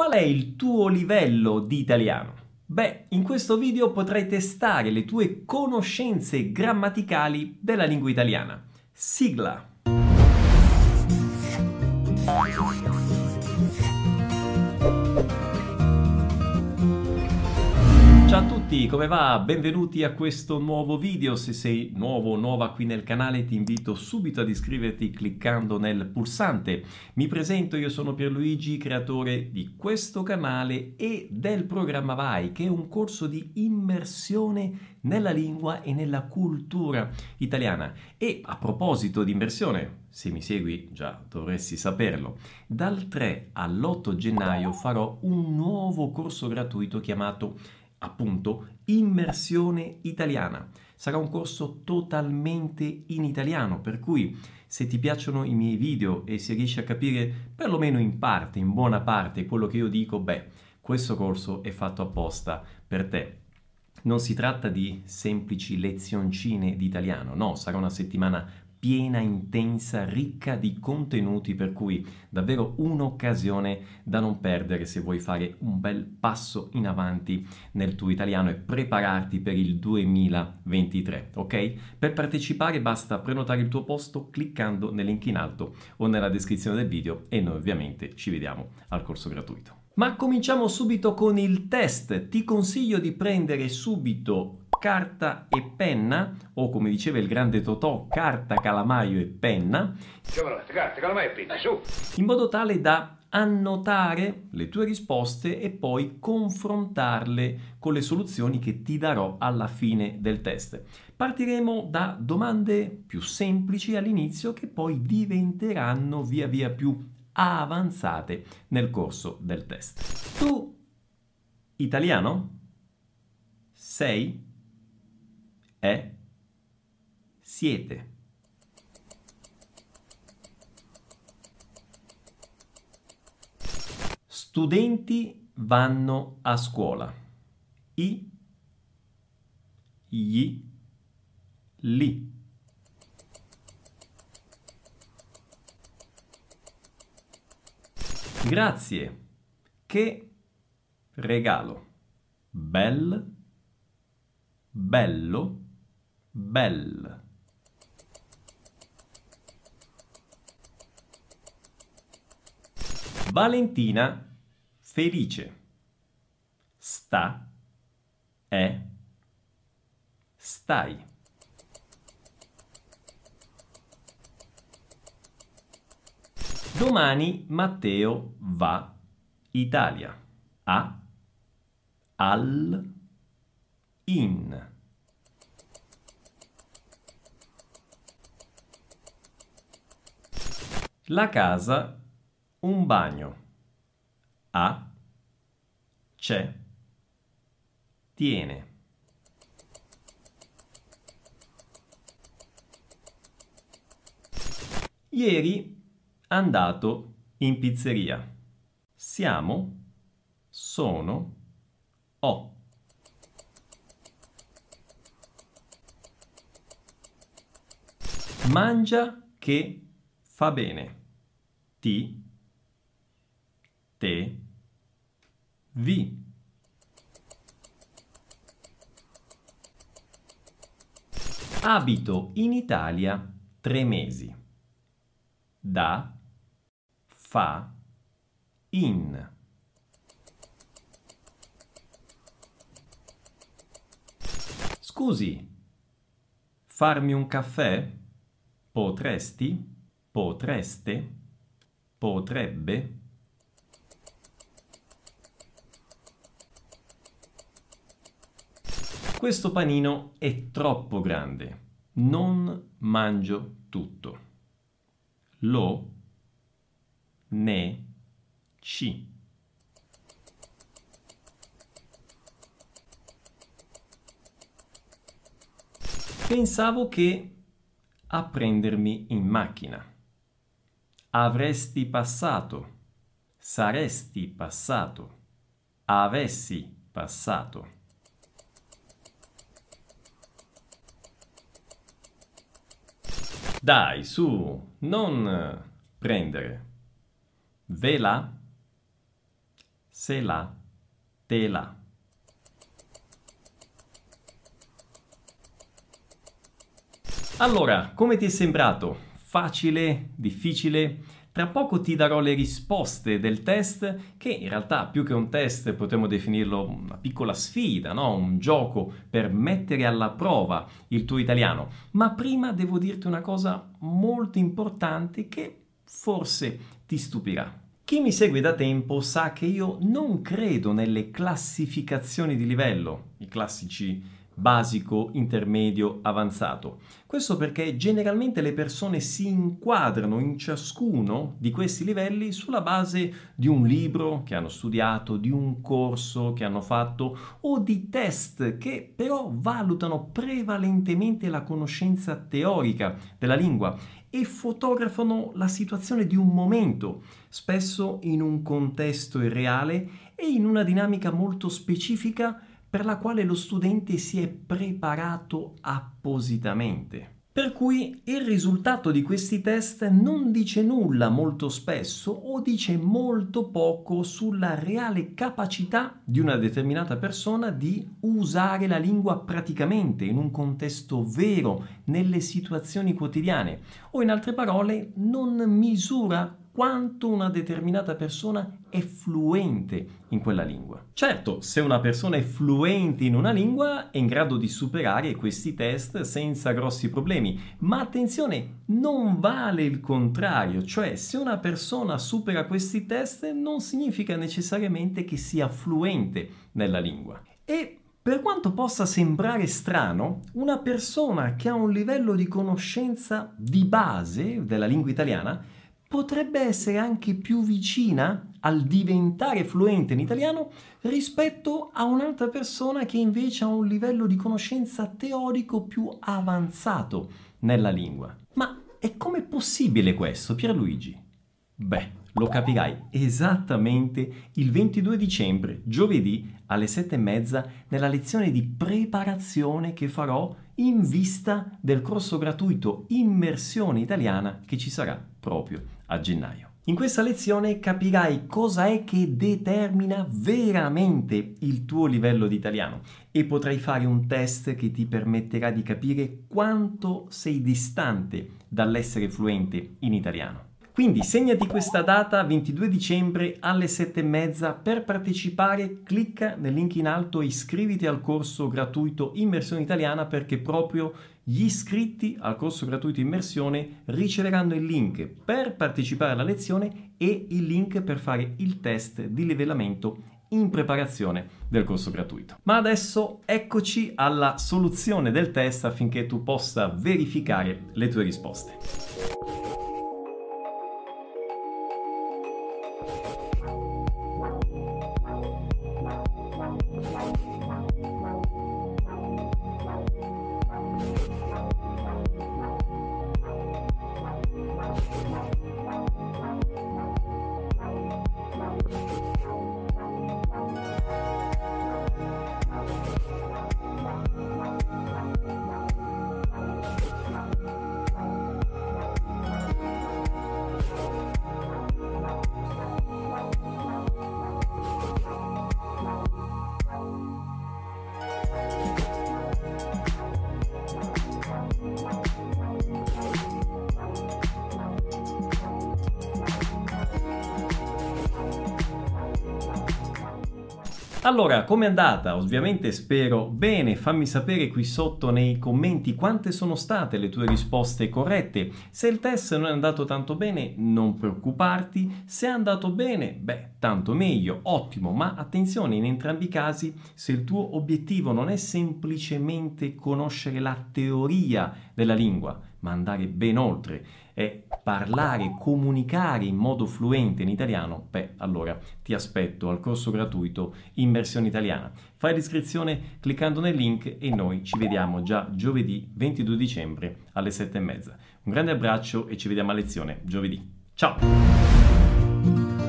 Qual è il tuo livello di italiano? Beh, in questo video potrai testare le tue conoscenze grammaticali della lingua italiana. Sigla! Ciao a tutti, come va? Benvenuti a questo nuovo video. Se sei nuovo o nuova qui nel canale ti invito subito ad iscriverti cliccando nel pulsante. Mi presento, io sono Pierluigi, creatore di questo canale e del programma Vai, che è un corso di immersione nella lingua e nella cultura italiana. E a proposito di immersione, se mi segui già dovresti saperlo, dal 3 all'8 gennaio farò un nuovo corso gratuito chiamato appunto immersione italiana. Sarà un corso totalmente in italiano, per cui se ti piacciono i miei video e se riesci a capire perlomeno in parte, in buona parte quello che io dico, beh, questo corso è fatto apposta per te. Non si tratta di semplici lezioncine di italiano, no, sarà una settimana piena, intensa, ricca di contenuti, per cui davvero un'occasione da non perdere se vuoi fare un bel passo in avanti nel tuo italiano e prepararti per il 2023, ok? Per partecipare basta prenotare il tuo posto cliccando nel link in alto o nella descrizione del video e noi ovviamente ci vediamo al corso gratuito. Ma cominciamo subito con il test. Ti consiglio di prendere subito carta e penna, o come diceva il grande Totò, carta, calamaio e penna, carta, calamaio e penna, su. in modo tale da annotare le tue risposte e poi confrontarle con le soluzioni che ti darò alla fine del test. Partiremo da domande più semplici all'inizio che poi diventeranno via via più avanzate nel corso del test. Tu, italiano? Sei? È siete. Studenti vanno a scuola. I, gli, li. Grazie. Che regalo. Bel, bello, bel. Valentina felice. Sta, è, stai. Domani Matteo va Italia. A, al, in. La casa, un bagno. A, c'è, tiene. Ieri andato in pizzeria. Siamo, sono, ho. Mangia che fa bene ti, te, vi. Abito in Italia tre mesi. Da, fa, in. Scusi, farmi un caffè? Potresti? Potreste? Potrebbe? Questo panino è troppo grande. Non mangio tutto. Lo, ne, ci. Pensavo che a prendermi in macchina avresti passato, saresti passato, avessi passato. Dai, su, non prendere. Vela, se la, te la. Allora, come ti è sembrato? Facile? Difficile? Tra poco ti darò le risposte del test, che in realtà più che un test potremmo definirlo una piccola sfida, no? un gioco per mettere alla prova il tuo italiano. Ma prima devo dirti una cosa molto importante che forse ti stupirà. Chi mi segue da tempo sa che io non credo nelle classificazioni di livello, i classici basico, intermedio, avanzato. Questo perché generalmente le persone si inquadrano in ciascuno di questi livelli sulla base di un libro che hanno studiato, di un corso che hanno fatto o di test che però valutano prevalentemente la conoscenza teorica della lingua e fotografano la situazione di un momento, spesso in un contesto irreale e in una dinamica molto specifica per la quale lo studente si è preparato appositamente. Per cui il risultato di questi test non dice nulla molto spesso o dice molto poco sulla reale capacità di una determinata persona di usare la lingua praticamente in un contesto vero, nelle situazioni quotidiane, o in altre parole non misura quanto una determinata persona è fluente in quella lingua. Certo, se una persona è fluente in una lingua è in grado di superare questi test senza grossi problemi, ma attenzione, non vale il contrario, cioè se una persona supera questi test non significa necessariamente che sia fluente nella lingua. E per quanto possa sembrare strano, una persona che ha un livello di conoscenza di base della lingua italiana potrebbe essere anche più vicina al diventare fluente in italiano rispetto a un'altra persona che invece ha un livello di conoscenza teorico più avanzato nella lingua. Ma è come possibile questo, Pierluigi? Beh, lo capirai esattamente il 22 dicembre, giovedì alle sette e mezza, nella lezione di preparazione che farò in vista del corso gratuito Immersione Italiana che ci sarà proprio a gennaio. In questa lezione capirai cosa è che determina veramente il tuo livello di italiano e potrai fare un test che ti permetterà di capire quanto sei distante dall'essere fluente in italiano. Quindi segnati questa data 22 dicembre alle 7 e mezza per partecipare clicca nel link in alto e iscriviti al corso gratuito Immersione Italiana perché proprio gli iscritti al corso gratuito Immersione riceveranno il link per partecipare alla lezione e il link per fare il test di livellamento in preparazione del corso gratuito. Ma adesso eccoci alla soluzione del test affinché tu possa verificare le tue risposte. Allora, com'è andata? Ovviamente spero bene, fammi sapere qui sotto nei commenti quante sono state le tue risposte corrette. Se il test non è andato tanto bene, non preoccuparti, se è andato bene, beh, tanto meglio, ottimo, ma attenzione, in entrambi i casi, se il tuo obiettivo non è semplicemente conoscere la teoria della lingua, ma andare ben oltre e parlare, comunicare in modo fluente in italiano, beh, allora ti aspetto al corso gratuito Immersione Italiana. Fai l'iscrizione cliccando nel link e noi ci vediamo già giovedì 22 dicembre alle 7 e mezza. Un grande abbraccio e ci vediamo a lezione giovedì. Ciao!